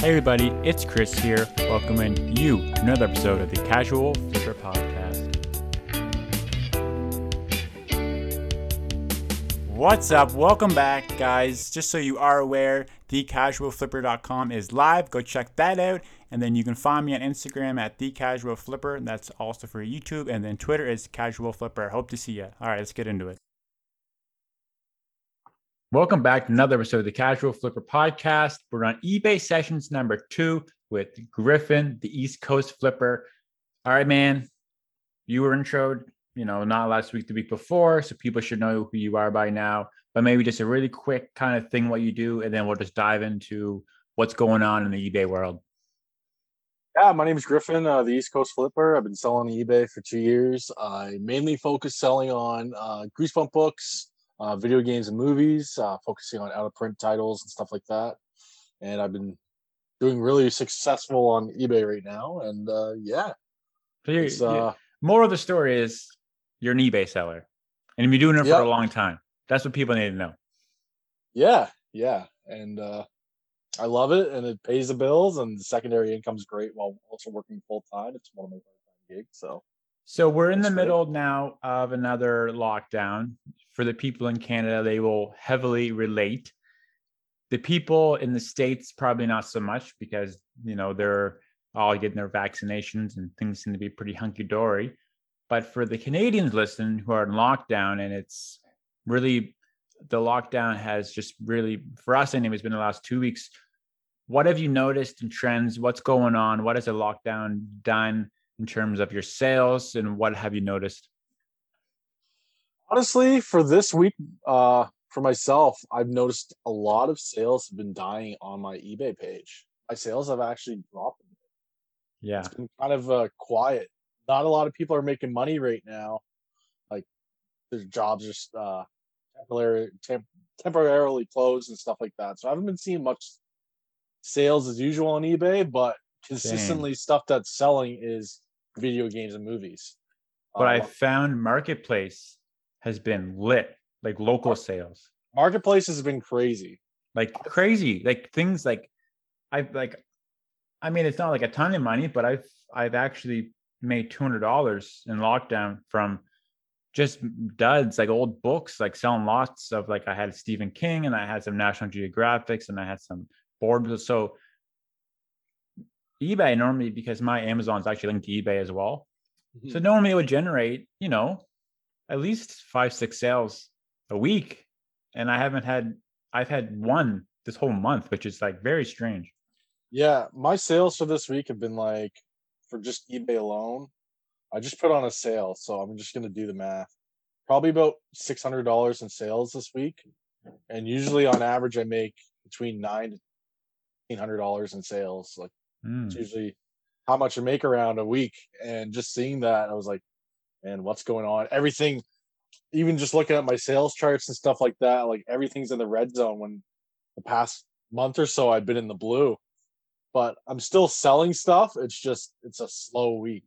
Hey everybody, it's Chris here, welcoming you to another episode of the Casual Flipper Podcast. What's up? Welcome back, guys. Just so you are aware, thecasualflipper.com is live. Go check that out. And then you can find me on Instagram at thecasualflipper. That's also for YouTube. And then Twitter is casualflipper. Hope to see you. All right, let's get into it. Welcome back to another episode of the Casual Flipper Podcast. We're on eBay sessions number two with Griffin, the East Coast Flipper. All right, man. You were introed, you know, not last week, the week before, so people should know who you are by now. But maybe just a really quick kind of thing what you do, and then we'll just dive into what's going on in the eBay world. Yeah, my name is Griffin, uh, the East Coast Flipper. I've been selling eBay for two years. I mainly focus selling on uh, Goosebump books, uh, video games and movies, uh, focusing on out of print titles and stuff like that. And I've been doing really successful on eBay right now. And uh, yeah, So you're, it's, you- uh, more of the story is you're an eBay seller, and you've been doing it for a long time. That's what people need to know. yeah, yeah. And uh, I love it, and it pays the bills, and the secondary income's great while also working full time. It's one of my part-time gigs. So So we're in the great. middle now of another lockdown. For the people in Canada, they will heavily relate. The people in the states probably not so much because you know they're all getting their vaccinations and things seem to be pretty hunky dory. But for the Canadians listening who are in lockdown, and it's really the lockdown has just really for us anyway, it's been the last two weeks. What have you noticed in trends? What's going on? What has the lockdown done? in terms of your sales and what have you noticed? Honestly, for this week, uh, for myself, I've noticed a lot of sales have been dying on my eBay page. My sales have actually dropped. Yeah. It's been kind of uh, quiet. Not a lot of people are making money right now. Like their jobs are just uh, temporarily temp- temporarily closed and stuff like that. So I haven't been seeing much sales as usual on eBay, but consistently stuff that's selling is video games and movies. But I Uh, found marketplace has been lit, like local sales. marketplace has been crazy. Like crazy. Like things like I've like I mean it's not like a ton of money, but I've I've actually made two hundred dollars in lockdown from just duds, like old books, like selling lots of like I had Stephen King and I had some National Geographics and I had some boards. So eBay normally because my Amazon's actually linked to eBay as well. Mm-hmm. So normally it would generate, you know, at least five, six sales a week. And I haven't had I've had one this whole month, which is like very strange. Yeah, my sales for this week have been like for just eBay alone. I just put on a sale, so I'm just gonna do the math. Probably about six hundred dollars in sales this week, and usually on average I make between nine to eight hundred dollars in sales. Like Mm. it's usually how much I make around a week, and just seeing that, I was like, man, what's going on? Everything, even just looking at my sales charts and stuff like that, like everything's in the red zone. When the past month or so I've been in the blue but I'm still selling stuff. It's just it's a slow week.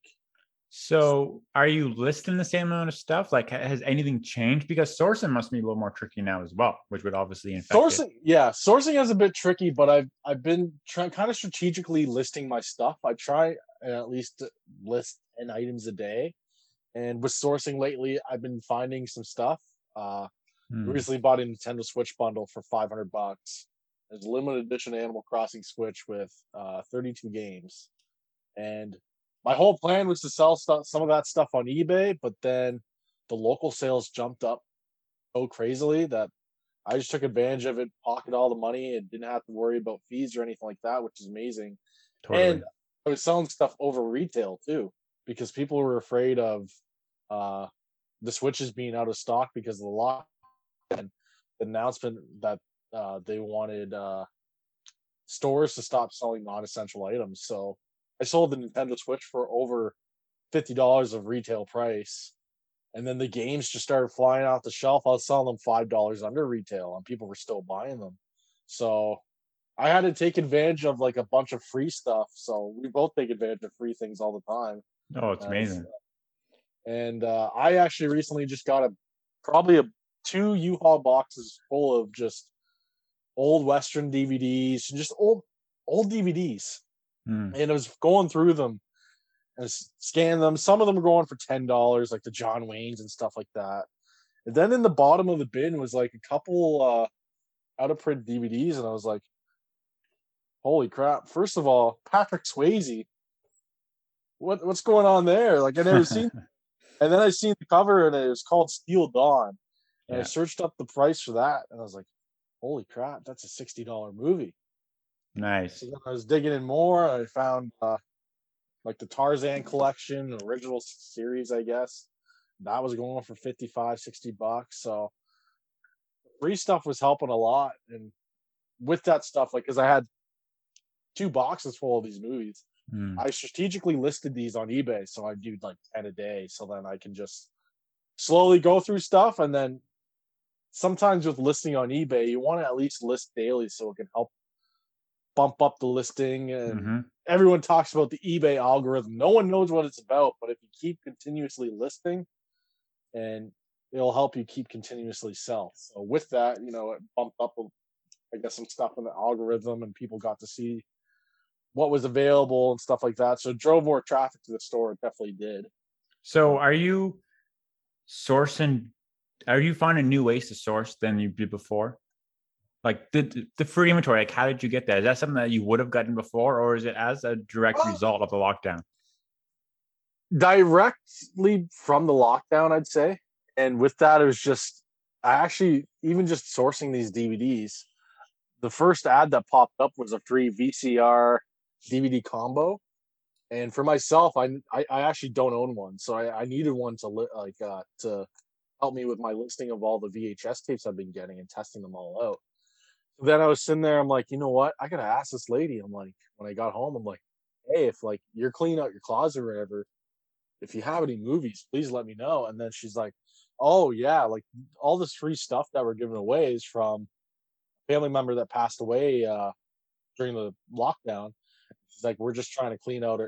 So are you listing the same amount of stuff? Like has anything changed? Because sourcing must be a little more tricky now as well, which would obviously infect it. Sourcing, yeah, sourcing is a bit tricky, but I've I've been trying kind of strategically listing my stuff. I try uh, at least list ten items a day, and with sourcing lately, I've been finding some stuff. Uh, Hmm. recently bought a Nintendo Switch bundle for 500 bucks. There's a limited edition Animal Crossing Switch with uh, 32 games, and my whole plan was to sell stuff, some of that stuff on eBay, but then the local sales jumped up so crazily that I just took advantage of it, pocketed all the money, and didn't have to worry about fees or anything like that, which is amazing. Totally. And I was selling stuff over retail too, because people were afraid of uh, the switches being out of stock because of the lock and the announcement that uh, they wanted uh, stores to stop selling non-essential items. So I sold the Nintendo Switch for over fifty dollars of retail price, and then the games just started flying off the shelf. I was selling them five dollars under retail, and people were still buying them. So I had to take advantage of like a bunch of free stuff. So we both take advantage of free things all the time. Oh, it's Uh, amazing. And uh, I actually recently just got a probably a two U-Haul boxes full of just old Western DVDs, and just old old DVDs, Mm. and I was going through them and scanning them. Some of them were going for ten dollars, like the John Waynes and stuff like that. And then in the bottom of the bin was like a couple uh, out of print DVDs, and I was like, "Holy crap!" First of all, Patrick Swayze. What what's going on there? Like I never seen. And then I seen the cover, and it was called Steel Dawn. And I searched up the price for that, and I was like, "Holy crap! That's a sixty dollar movie." nice. So then I was digging in more. I found uh, like the Tarzan collection, original series, I guess. That was going for 55, 60 bucks. So free stuff was helping a lot. And with that stuff, like, because I had two boxes full of these movies, Mm. I strategically listed these on eBay. So I do like 10 a day. So then I can just slowly go through stuff. And then sometimes with listing on eBay, you want to at least list daily so it can help bump up the listing and Mhm. everyone talks about the eBay algorithm. No one knows what it's about, but if you keep continuously listing, and it'll help you keep continuously sell. So with that, you know, it bumped up, a- I guess, some stuff in the algorithm, and people got to see what was available and stuff like that. So it drove more traffic to the store. It definitely did. So are you sourcing are you finding new ways to source than you did before? Like the the free inventory, like how did you get that? Is that something that you would have gotten before, or is it as a direct Well- result of the lockdown? Directly from the lockdown, I'd say. And with that, it was just, I actually, even just sourcing these DVDs, the first ad that popped up was a free VCR DVD combo. And for myself, I I, I actually don't own one, so I, I needed one to li- like uh, to help me with my listing of all the VHS tapes I've been getting and testing them all out. So then I was sitting there, I'm like, you know what? I gotta ask this lady. I'm like, when I got home, I'm like, hey, if like you're cleaning out your closet or whatever, if you have any movies, please let me know. And then she's like, oh yeah, like all this free stuff that we're giving away is from a family member that passed away uh, during the lockdown. She's like, we're just trying to clean out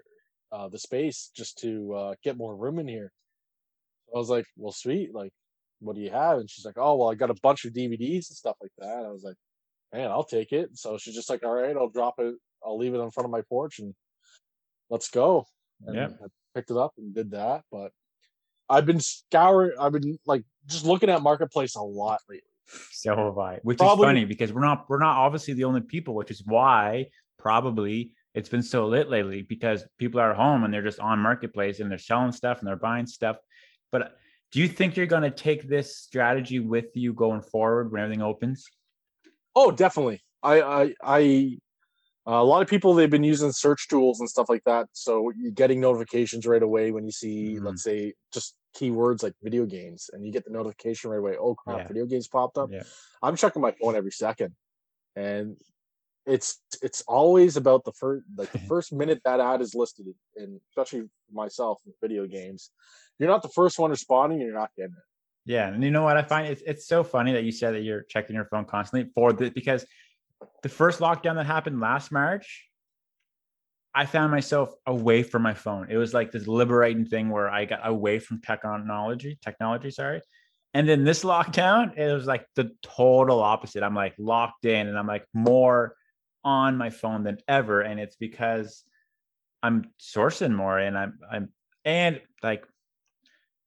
uh, the space just to uh, get more room in here. I was like, well, sweet. Like, what do you have? And she's like, oh, well, I got a bunch of DVDs and stuff like that. I was like, man, I'll take it. So she's just like, all right, I'll drop it. I'll leave it in front of my porch and let's go. And Yeah. I picked it up and did that. But I've been scouring, I've been like just looking at Marketplace a lot lately. So have I, which Probably- is funny because we're not we're not obviously the only people, which is why probably it's been so lit lately because people are at home and they're just on marketplace and they're selling stuff and they're buying stuff. But do you think you're going to take this strategy with you going forward when everything opens? Oh, definitely. I, I, I, a lot of people they've been using search tools and stuff like that. So you're getting notifications right away when you see, Mhm. let's say, just keywords like video games, and you get the notification right away. Oh crap, Yeah. video games popped up. Yeah. I'm checking my phone every second, and it's it's always about the first like the first minute that ad is listed, and especially myself with video games, you're not the first one responding, and you're not getting it. Yeah, and you know what I find it's it's so funny that you said that you're checking your phone constantly for the because the first lockdown that happened last March, I found myself away from my phone. It was like this liberating thing where I got away from technology, technology, sorry. And then this lockdown, it was like the total opposite. I'm like locked in and I'm like more on my phone than ever. And it's because I'm sourcing more and I'm I'm and like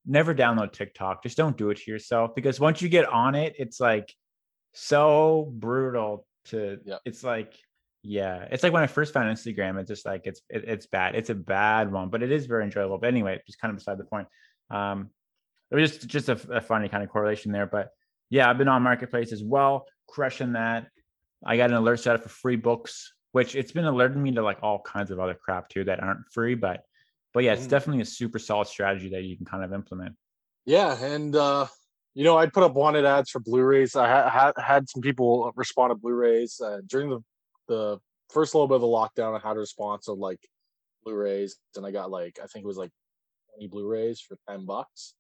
never download TikTok. Just don't do it to yourself because once you get on it, it's like so brutal to it's like yeah, it's like when I first found Instagram, it's just like it's it, it's bad. It's a bad one, but it is very enjoyable. But anyway, just kind of beside the point. Um it was just just a, a funny kind of correlation there. But yeah, I've been on marketplace as well, crushing that. I got an alert set up for free books, which it's been alerting me to like all kinds of other crap too that aren't free, but but yeah, it's Mm. definitely a super solid strategy that you can kind of implement. Yeah, and uh, you know, I'd put up wanted ads for Blu-rays. I ha- ha- had some people respond to Blu-rays uh, during the the first little bit of the lockdown. I had a response of like Blu-rays, and I got like I think it was like twenty Blu-rays for ten bucks.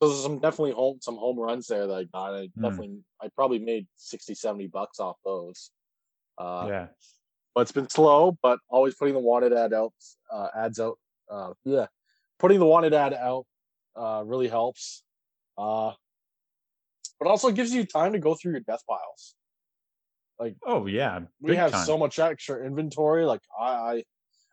So there's some definitely home some home runs there that I got. I Hmm. definitely I probably made 60, 70 bucks off those. Uh, yeah. but it's been slow. But always putting the wanted ad out, uh, ads out. Uh, yeah, putting the wanted ad out uh, really helps. Uh, but also gives you time to go through your death piles. Like Oh yeah, we have time. so much extra inventory. Like I, I,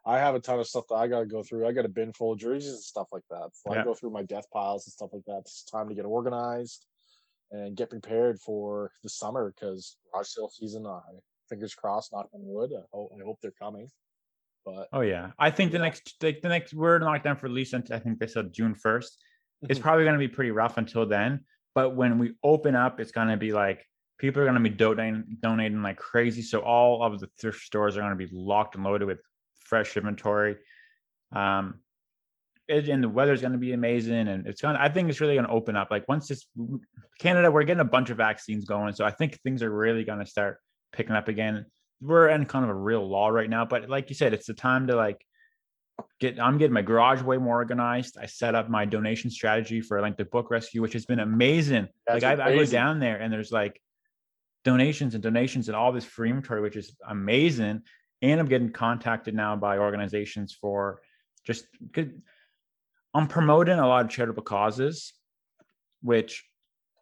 I have a ton of stuff that I got to go through. I got a bin full of jerseys and stuff like that. So Yeah. I go through my death piles and stuff like that. It's time to get organized and get prepared for the summer because garage sale season. Uh, fingers crossed, knock on wood. I hope, I hope they're coming. But Oh yeah, I think the next like the next we're locked down for at least until I think they said June first. It's Mhm. probably going to be pretty rough until then. But when we open up, it's going to be like people are going to be donating donating like crazy. So all of the thrift stores are going to be locked and loaded with fresh inventory. Um, it, and the weather's going to be amazing, and it's going. I think it's really going to open up. Like once this Canada, we're getting a bunch of vaccines going, so I think things are really going to start picking up again. We're in kind of a real law right now, but like you said, it's the time to like get. I'm getting my garage way more organized. I set up my donation strategy for like the book rescue, which has been amazing. That's like I, I go down there and there's like donations and donations and all this free inventory, which is amazing. And I'm getting contacted now by organizations for just good. I'm promoting a lot of charitable causes, which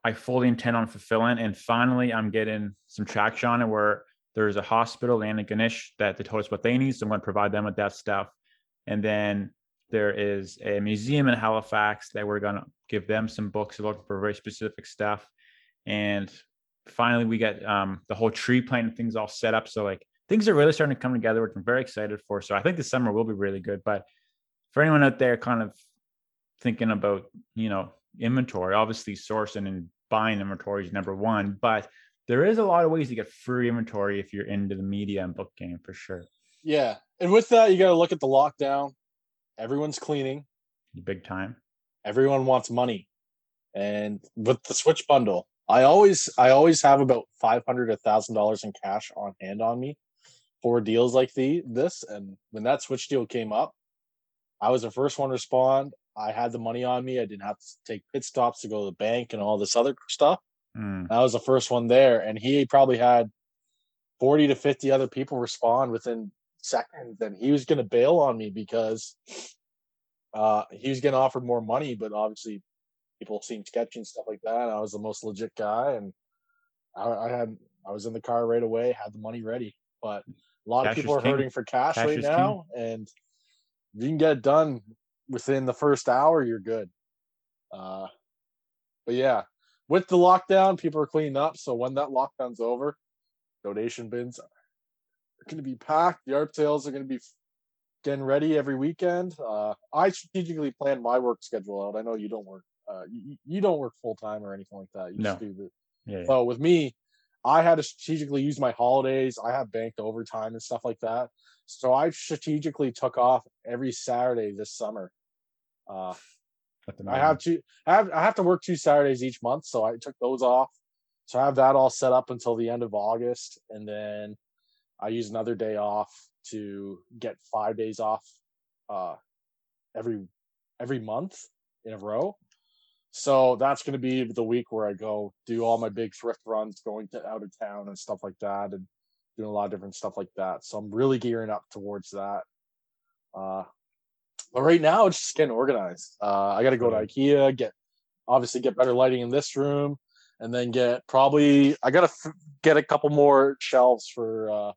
I fully intend on fulfilling. And finally, I'm getting some traction on it where there's a hospital and a Ganesh that they told us what they need. So I'm going to provide them with that stuff. And then there is a museum in Halifax that we're going to give them some books looking for very specific stuff. And finally, we get um, the whole tree planting things all set up. So like things are really starting to come together, which I'm very excited for. So I think the summer will be really good. But for anyone out there kind of thinking about, you know, inventory, obviously sourcing and buying inventory is number one, but there is a lot of ways to get free inventory if you're into the media and book game for sure. yeah, and with that, you got to look at the lockdown. Everyone's cleaning. Big time. everyone wants money and with the switch bundle i always i always have about 500 a thousand dollars in cash on hand on me for deals like the this and when that switch deal came up i was the first one to respond. I had the money on me. I didn't have to take pit stops to go to the bank and all this other stuff. Mm, i was the first one there and he probably had 40 to 50 other people respond within seconds and he was going to bail on me because uh he was getting offered more money but obviously people seemed sketchy and stuff like that i was the most legit guy and i, I had i was in the car right away had the money ready but a lot Cash of people are king. hurting for cash, Cash right is king. now and if you can get it done within the first hour you're good uh but yeah with the lockdown people are cleaning up so when that lockdown's over donation bins are going to be packed the art sales are going to be getting ready every weekend uh i strategically plan my work schedule out i know you don't work uh you, you don't work full-time or anything like that you just No. do the yeah. yeah. so with me, I had to strategically use my holidays. I have banked overtime and stuff like that. So I strategically took off every Saturday this summer. Uh, I have to I have I have to work two Saturdays each month, so I took those off. So I have that all set up until the end of August, and then I use another day off to get five days off uh, every every month in a row. So that's going to be the week where I go do all my big thrift runs, going to out of town and stuff like that, and doing a lot of different stuff like that. So I'm really gearing up towards that. Uh, but right now it's just getting organized. Uh, I got to go to IKEA, get obviously get better lighting in this room, and then get probably I got to f- get a couple more shelves for uh,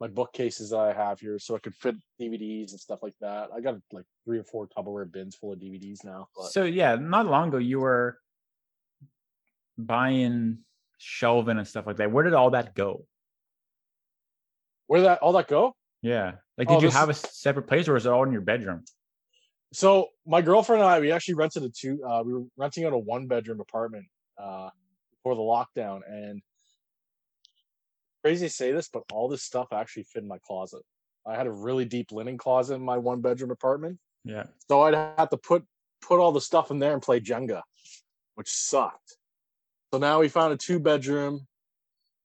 my bookcases that I have here, so I could fit DVDs and stuff like that. I got like three or four Tupperware bins full of DVDs now. But So yeah, not long ago you were buying shelving and stuff like that. Where did all that go? where did that all that go? Yeah. Like, Oh, did you this- have a separate place or was it all in your bedroom? So my girlfriend and I, we actually rented a two. Uh, we were renting out a one bedroom apartment uh, before the lockdown, and crazy to say this, but all this stuff actually fit in my closet. I had a really deep linen closet in my one bedroom apartment, Yeah. so I'd have to put put all the stuff in there and play Jenga, which sucked. So now we found a two bedroom.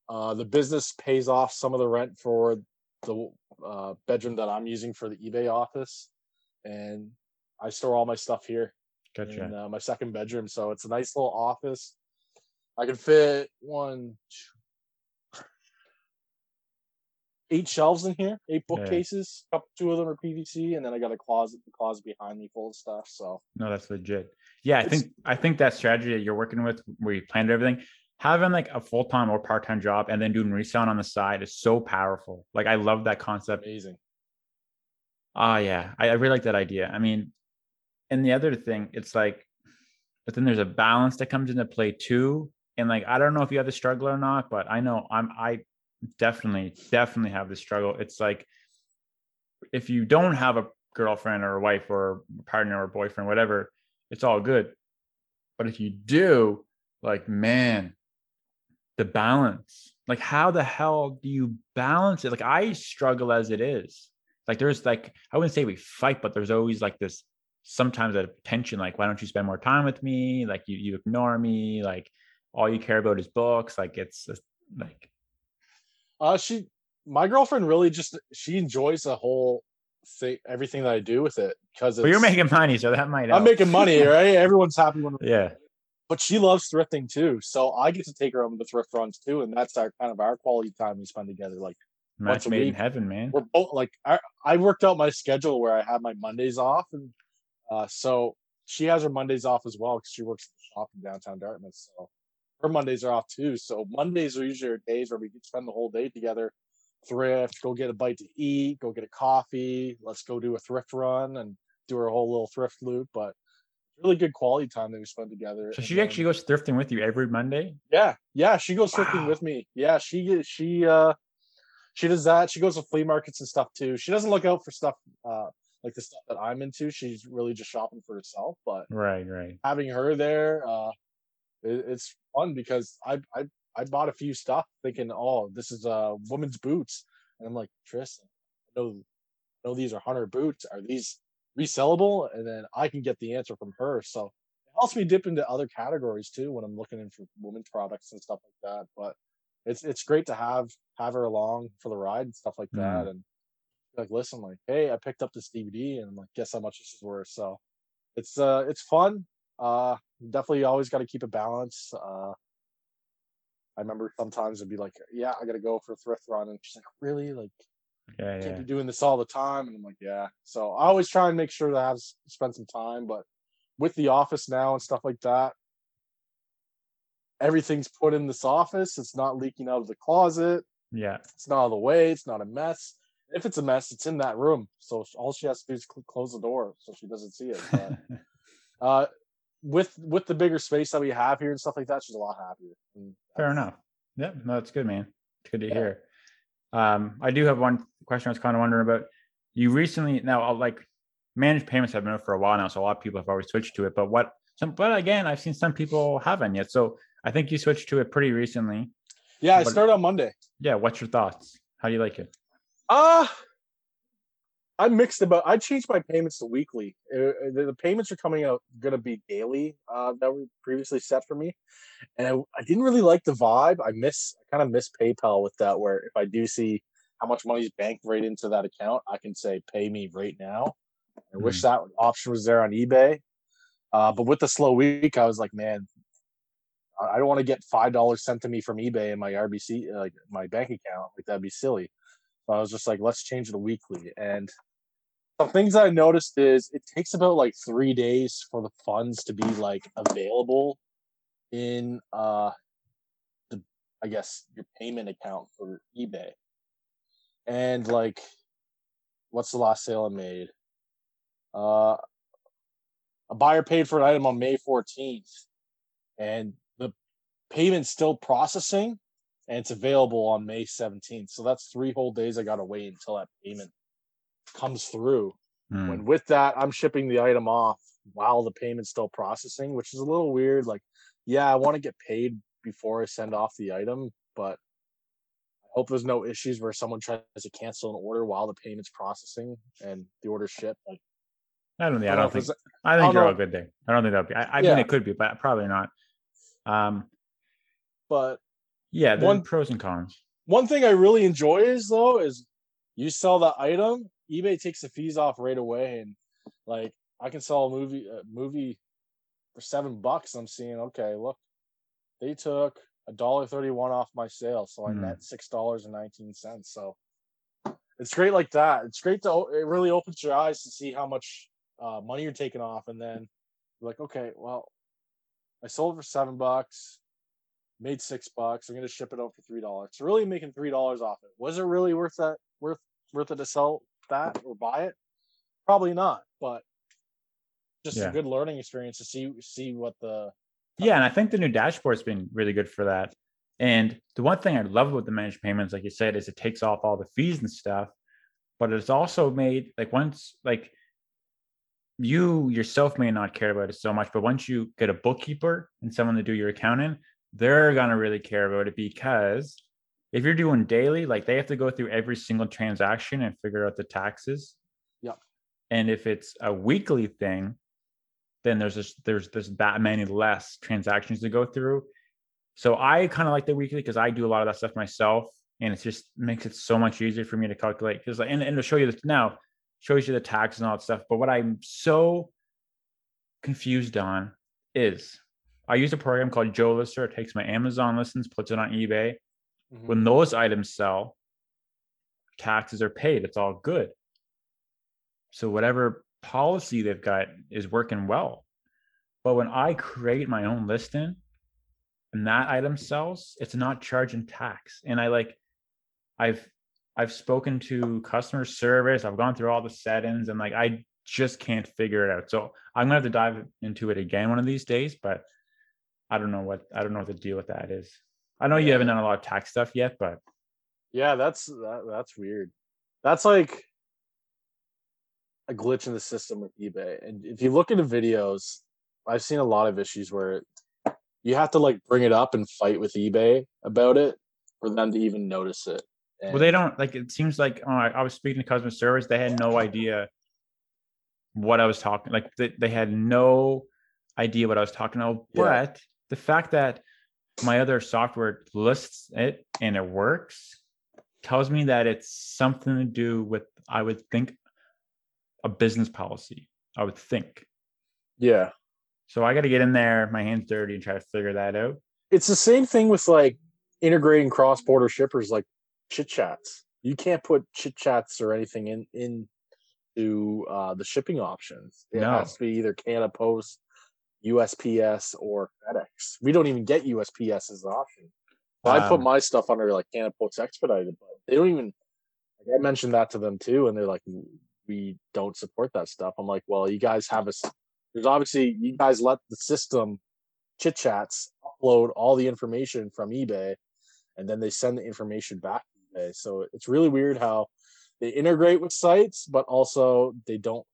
Uh, the business pays off some of the rent for the uh, bedroom that I'm using for the eBay office, and I store all my stuff here Gotcha. in uh, my second bedroom. So it's a nice little office. I can fit one, two, eight shelves in here, eight bookcases. Couple, two of them are PVC, and then I got a closet, the closet behind me full of stuff. So No, that's legit. Yeah, I It's- think I think that strategy that you're working with, where you planned everything, having like a full time or part time job and then doing reselling on the side is so powerful. Like I love that concept. Amazing. Ah, yeah, I, I really like that idea. I mean, and the other thing, it's like, but then there's a balance that comes into play too. And like, I don't know if you have the struggle or not, but I know I'm, I definitely, definitely have the struggle. It's like, if you don't have a girlfriend or a wife or a partner or boyfriend, whatever, it's all good. But if you do, like, man, the balance, like, how the hell do you balance it? Like, I struggle as it is. Like, there's like, I wouldn't say we fight, but there's always like this sometimes a tension, like, why don't you spend more time with me? Like, you, you ignore me. Like, all you care about is books. Like, it's like, Uh, she, my girlfriend, really just she enjoys the whole thing, everything that I do with it because but you're making money, so that might. I'm making money, right? Everyone's happy when. Yeah. But she loves thrifting too, so I get to take her on the thrift runs too, and that's our kind of our quality time we spend together. Like Match made in heaven, man. we're both like I, I worked out my schedule where I have my Mondays off, and uh, so she has her Mondays off as well because she works at the shop in downtown Dartmouth. So her Mondays are off too. So Mondays are usually our days where we can spend the whole day together, thrift, go get a bite to eat, go get a coffee, let's go do a thrift run and do our whole little thrift loop. But really good quality time that we spend together. So and she then- actually goes thrifting with you every Monday. yeah, yeah, she goes thrifting with me. Yeah, she she uh she does that. She goes to flea markets and stuff too. She doesn't look out for stuff uh like the stuff that I'm into. She's really just shopping for herself. But Right, right. having her there, uh it, it's fun because I I I bought a few stuff thinking, oh, this is uh woman's boots. And I'm like, Tristan, I know I know these are hunter boots. Are these resellable? And then I can get the answer from her. So it helps me dip into other categories too when I'm looking in for women's products and stuff like that. But it's it's great to have have her along for the ride and stuff like that. And like, listen, like, hey, I picked up this DVD, and I'm like, guess how much this is worth. So it's uh it's fun. Uh, definitely always got to keep a balance. Uh, I remember sometimes it'd be like, yeah, I got to go for a thrift run, and she's like, really, like Yeah, can't yeah. be doing this all the time. And I'm like, yeah. So I always try and make sure that I have spend some time, but with the office now and stuff like that, everything's put in this office. It's not leaking out of the closet. Yeah. It's not out of the way. It's not a mess. If it's a mess, it's in that room. So all she has to do is cl- close the door so she doesn't see it. But, uh, with with the bigger space that we have here and stuff like that, she's a lot happier. And Fair enough. Yeah, no, that's good, man. It's good to Yeah. hear. Um, I do have one question I was kind of wondering about. You recently now uh, like managed payments have been out for a while now, so a lot of people have already switched to it. But what some but again, I've seen some people haven't yet. So I think you switched to it pretty recently. Yeah, I started on Monday. Yeah, what's your thoughts? How do you like it? Uh I'm mixed about. I changed my payments to weekly. Uh, the, the payments are coming out going to be daily. Uh, that were previously set for me, and I, I didn't really like the vibe. I miss. I kind of miss PayPal with that. Where if I do see how much money's banked right into that account, I can say pay me right now. I wish that option was there on eBay. Uh, but with the slow week, I was like, man, I I don't want to get five dollars sent to me from eBay in my RBC, like my bank account. Like that'd be silly. So I was just like, let's change it to weekly. And things I noticed is it takes about like three days for the funds to be like available in uh the I guess your payment account for eBay. And like what's the last sale I made? Uh a buyer paid for an item on May 14th and the payment's still processing and it's available on May 17th. So that's three whole days I gotta wait until that payment comes through. When with that, I'm shipping the item off while the payment's still processing, which is a little weird. Like, yeah, I want to get paid before I send off the item, but I hope there's no issues where someone tries to cancel an order while the payment's processing and the order's shipped. Like, I don't think I I don't know don't think I I think don't you're know. all good there. I don't think that'll be I, I Yeah. mean it could be, but probably not. Um but yeah, there's One- pros and cons. one thing I really enjoy is though is you sell the item, eBay takes the fees off right away, and like I can sell a movie a movie for seven bucks. I'm seeing okay, look, they took a dollar thirty one off my sale, so I Hmm. net six dollars and nineteen cents. So it's great like that. It's great to it really opens your eyes to see how much uh, money you're taking off, and then you're like, okay, well, I sold for seven bucks. made six bucks. I'm gonna ship it out for three dollars. So really making three dollars off it. Was it really worth that worth worth it to sell that or buy it? Probably not, but just Yeah. a good learning experience to see see what the Yeah, and I think the new dashboard's been really good for that. And the one thing I love about the managed payments, like you said, is it takes off all the fees and stuff, but it's also made like once like you yourself may not care about it so much, but once you get a bookkeeper and someone to do your accounting, they're gonna really care about it because if you're doing daily, like they have to go through every single transaction and figure out the taxes. Yep. And if it's a weekly thing, then there's this there's this that many less transactions to go through. So I kind of like the weekly because I do a lot of that stuff myself, and it just makes it so much easier for me to calculate. Because and, and to show you this now shows you the tax and all that stuff. But what I'm so confused on is I use a program called JoeLister. It takes my Amazon listings, puts it on eBay. Mhm. When those items sell, taxes are paid. It's all good. So whatever policy they've got is working well. But when I create my own listing and that item sells, it's not charging tax. And I like I've I've spoken to customer service, I've gone through all the settings and like I just can't figure it out. So I'm gonna have to dive into it again one of these days, but I don't know what I don't know what the deal with that is. I know you haven't done a lot of tax stuff yet, but Yeah, that's that, that's weird. That's like a glitch in the system with eBay. And if you look into videos, I've seen a lot of issues where you have to like bring it up and fight with eBay about it for them to even notice it. well, they don't like it seems like oh, I, I was speaking to customer service, they had no idea what I was talking like they, they had no idea what I was talking about. Yeah. But the fact that my other software lists it and it works tells me that it's something to do with I would think a business policy. I would think. yeah. So I got to get in there, my hands dirty, and try to figure that out. It's the same thing with like integrating cross-border shippers like chit chats. You can't put chit chats or anything in into uh, the shipping options. It No. has to be either Canada Post, USPS, or FedEx. We don't even get USPS as an option. So I put Um, my stuff under like Canada Post Expedited, but they don't even. Like, I mentioned that to them too, and they're like, "We don't support that stuff." I'm like, "Well, you guys have a. There's obviously you guys let the system chit chats upload all the information from eBay, and then they send the information back to eBay. So it's really weird how they integrate with sites, but also they don't.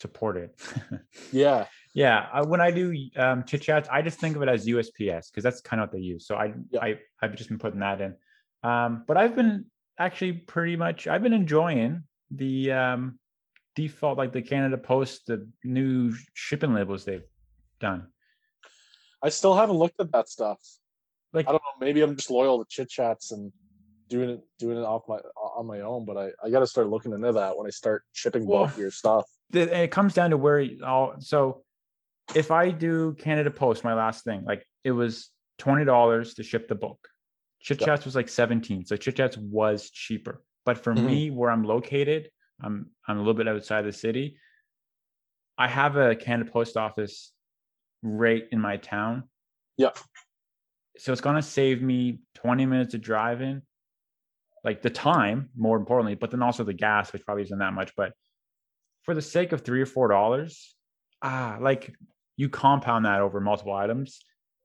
Support it. Yeah, Yeah, I, when I do um, chit chats, I just think of it as USPS because that's kind of what they use. So I, Yeah. I, I've just been putting that in. Um, but I've been actually pretty much, I've been enjoying the um, default, like the Canada Post, the new shipping labels they've done. I still haven't looked at that stuff. Like, I don't know. Maybe I'm just loyal to chit chats and doing it doing it off my on my own. But I I got to start looking into that when I start shipping Well, bulkier stuff. the, it comes down to where you- all so if I do Canada Post, my last thing, like it was twenty dollars to ship the book. Chit. Chats was like seventeen, so Chit Chats was cheaper. But for Mhm. me, where I'm located, I'm I'm a little bit outside the city. I have a Canada Post Office right in my town, Yeah, so it's gonna save me twenty minutes of driving, like the time, more importantly, but then also the gas, which probably isn't that much. But for the sake of three or four dollars, ah, like you compound that over multiple items,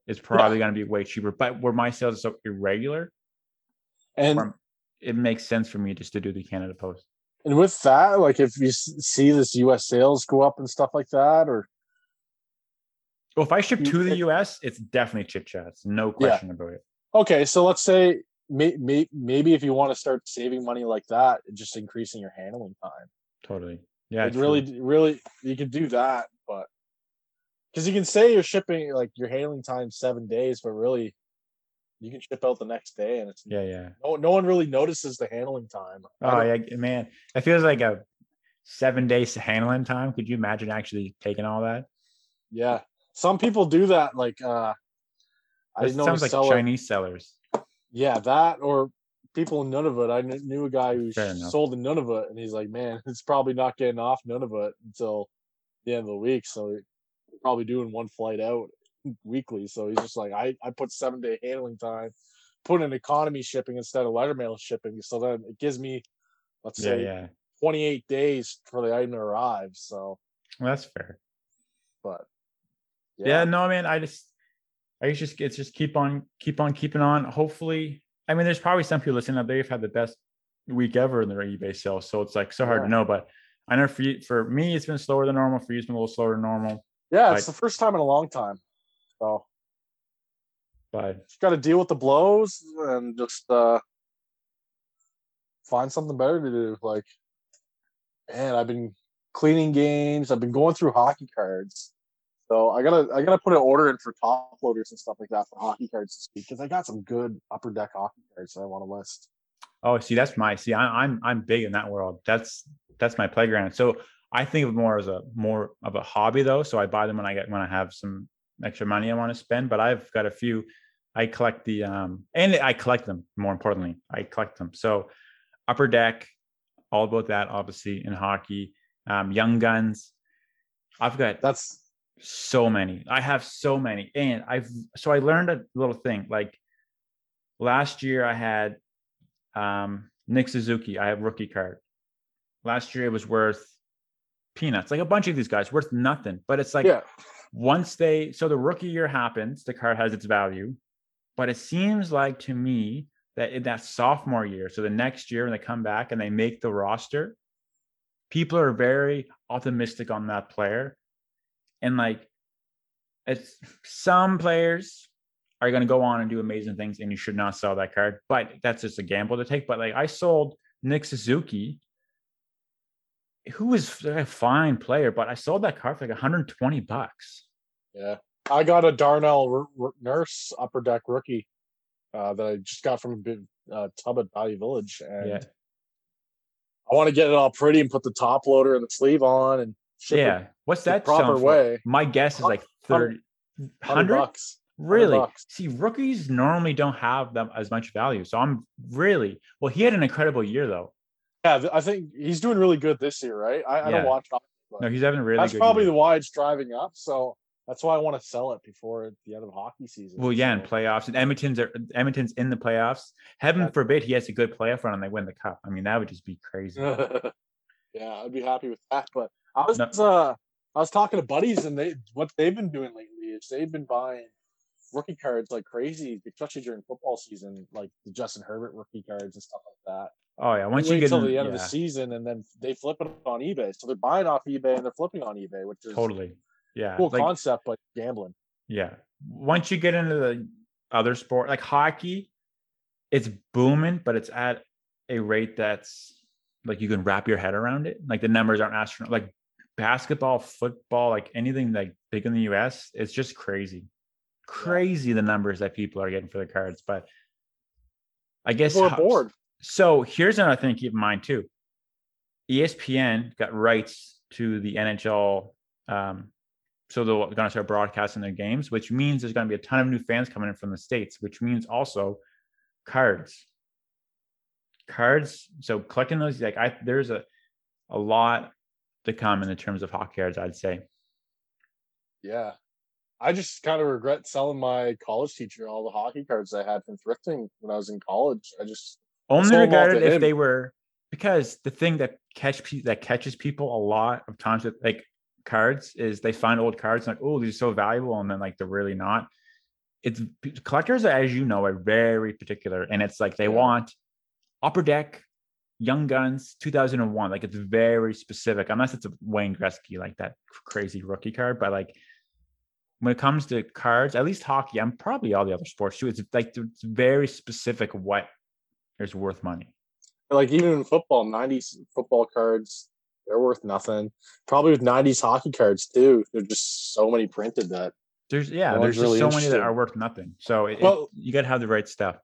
it's probably gonna be way cheaper. But where my sales are so irregular, and it makes sense for me just to do the Canada Post. and with that, like if you see this U.S. sales go up and stuff like that, or Well, if I ship to the US, it's definitely chit chats, no Yeah. question about it. okay, so let's say may, may, maybe if you want to start saving money like that, just increasing your handling time. Totally. Yeah. it really, really, you could do that, because you can say you're shipping like your handling time seven days, but really, you can ship out the next day, and it's Yeah, yeah. no, no one really notices the handling time. Oh yeah, man. It feels like a seven days handling time. Could you imagine actually taking all that? yeah. Some people do that. Like, uh, I This know sounds like seller- Chinese sellers. Yeah, that or people in Nunavut. I kn- knew a guy who sold in Nunavut, and he's like, "Man, it's probably not getting off Nunavut until the end of the week, so probably doing one flight out weekly. So he's just like, I, I put seven day handling time, put in economy shipping instead of letter mail shipping. So then it gives me, let's Yeah, say, yeah. 28 days for the item to arrive. So, Well, that's fair. but Yeah. no, man. I just, I just, it's just keep on, keep on keeping on. Hopefully, I mean, there's probably some people listening there who've had the best week ever in their eBay sales. So it's like so hard Yeah. to know. But I know for you, for me, it's been slower than normal. For you, it's been a little slower than normal. Yeah, it's the first time in a long time. So But just got to deal with the blows and just uh find something better to do. Like, man, I've been cleaning games. I've been going through hockey cards. So I gotta I gotta put an order in for top loaders and stuff like that for hockey cards this week because I got some good upper deck hockey cards that I want to list. Oh, see, that's my see. I, I'm I'm big in that world. That's that's my playground. So I think of more as a more of a hobby though. So I buy them when I get when I have some extra money I want to spend. But I've got a few. I collect the um and I collect them. More importantly, I collect them. So upper deck, all about that. Obviously in hockey, um, young guns. I've got That's so many. I have so many. And I've so I learned a little thing. Like last year I had um Nick Suzuki. I have rookie card. Last year it was worth peanuts. Like a bunch of these guys worth nothing. But it's like yeah. once they so the rookie year happens, the card has its value. But it seems like to me that in that sophomore year, so the next year when they come back and they make the roster, people are very optimistic on that player. And like it's some players are going to go on and do amazing things and you should not sell that card. But that's just a gamble to take. But like I sold Nick Suzuki, who was a fine player, but I sold that card for like 120 bucks. Yeah. I got a Darnell R- R- Nurse upper deck rookie uh, that I just got from a big uh, tub at Value Village. And Yeah. I want to get it all pretty and put the top loader and the sleeve on and Yeah. What's that proper way. My guess is like 30 100 100 bucks. Really? bucks. See, rookies normally don't have them as much value. So I'm really well. He had an incredible year though. Yeah, I think he's doing really good this year, right? I, I don't watch hockey, No, he's having really that's probably year. the why it's driving up. So that's why I want to sell it before the end of hockey season. Well, yeah, in So- playoffs, and Edmonton's are, Edmonton's in the playoffs. Heaven Yeah. forbid he has a good playoff run and they win the cup. I mean, that would just be crazy. yeah, I'd be happy with that. But I was No. uh I was talking to buddies and they what they've been doing lately is they've been buying rookie cards like crazy, especially during football season, like the Justin Herbert rookie cards and stuff like that. Oh yeah, once They you get in, the end of the season and then they flip it on eBay. So they're buying off eBay and they're flipping on eBay, which is totally, yeah, cool like, concept, but gambling. yeah. Once you get into the other sport like hockey, it's booming, but it's at a rate that's like you can wrap your head around it. Like the numbers aren't astronomical. Like basketball, football, like anything like big in the US, it's just crazy. Crazy the numbers that people are getting for the cards. But I guess People are bored. So here's another thing to keep in mind too. ESPN got rights to the NHL. Um, so they're going to start broadcasting their games, which means there's going to be a ton of new fans coming in from the States, which means also cards. Cards. So collecting those, like I there's a a lot to come in the terms of hockey cards, I'd say. Yeah. I just kind of regret selling my college teacher all the hockey cards I had from thrifting when I was in college. I just Only sold them all to regarded if him. they were because the thing that catch pe- that catches people a lot of times with like cards is they find old cards and like oh these are so valuable and then like they're really not. It's collectors as you know are very particular and it's like they want upper deck young guns 2001 like it's very specific unless it's a Wayne Gretzky like that crazy rookie card but like when it comes to cards at least hockey I'm probably all the other sports too it's like it's very specific what is worth money like even in football, 90s football cards, they're worth nothing. Probably with 90s hockey cards too. There's just so many printed that There's yeah, there's really so many that are worth nothing. So it, it- Well- you got to have the right stuff.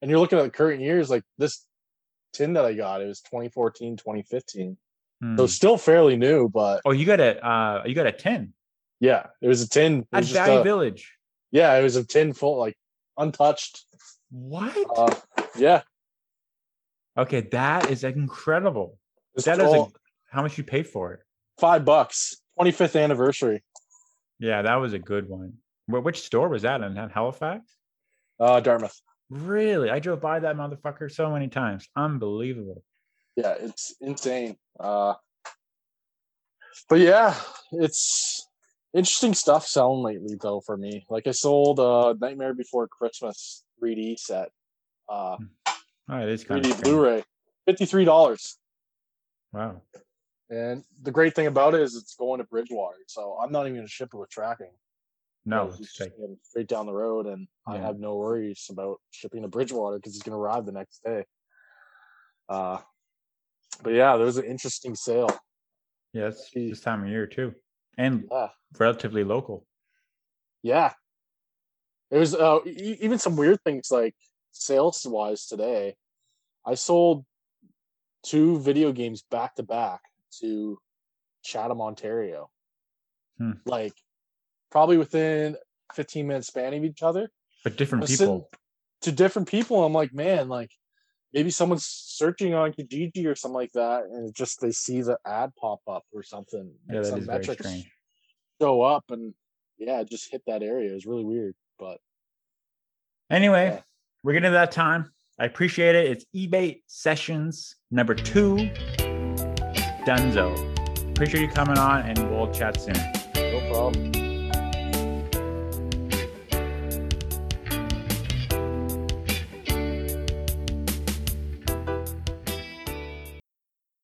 and you're looking at the current years, like this tin that I got, it was 2014, 2015. Hmm. So it's still fairly new, but oh, you got a uh, you got a tin yeah, it was a tin. It at Value a- Village. yeah, it was a tin full, like untouched. What? Uh, yeah, okay, that is incredible. it's That is a, how much you paid for it. five bucks, 25th anniversary. Yeah, that was a good one. Wh- Which store was that in Halifax? Uh, Dartmouth. Really? I drove by that motherfucker so many times. Unbelievable. Yeah, it's insane. Uh, but yeah, it's interesting stuff selling lately though for me. Like I sold uh Nightmare Before Christmas 3D set, uh Oh, it is kind 3D of Blu-ray, fifty three dollars. Wow. And the great thing about it is it's going to Bridgewater, so I'm not even going to ship it with tracking. No, it's just straight down the road, and I have no worries about shipping to Bridgewater because it's going to arrive the next day. Uh, but yeah, there was an interesting sale. yeah, it's this time of year too, and Yeah, relatively local. yeah. It was uh, e- even some weird things like sales wise today. I sold two video games back to back to Chatham, Ontario. Hmm. Like probably within 15 minute span of each other. But different sitting people. to different people. I'm like, man, like maybe someone's searching on Kijiji or something like that, and just they see the ad pop up or something. Yeah, that some is very strange. Show up and yeah, just hit that area. It was really weird, but Anyway, Yeah. We're getting to that time. I appreciate it. It's eBay sessions number two. Dunzo. Appreciate you coming on, and we'll chat soon. no problem.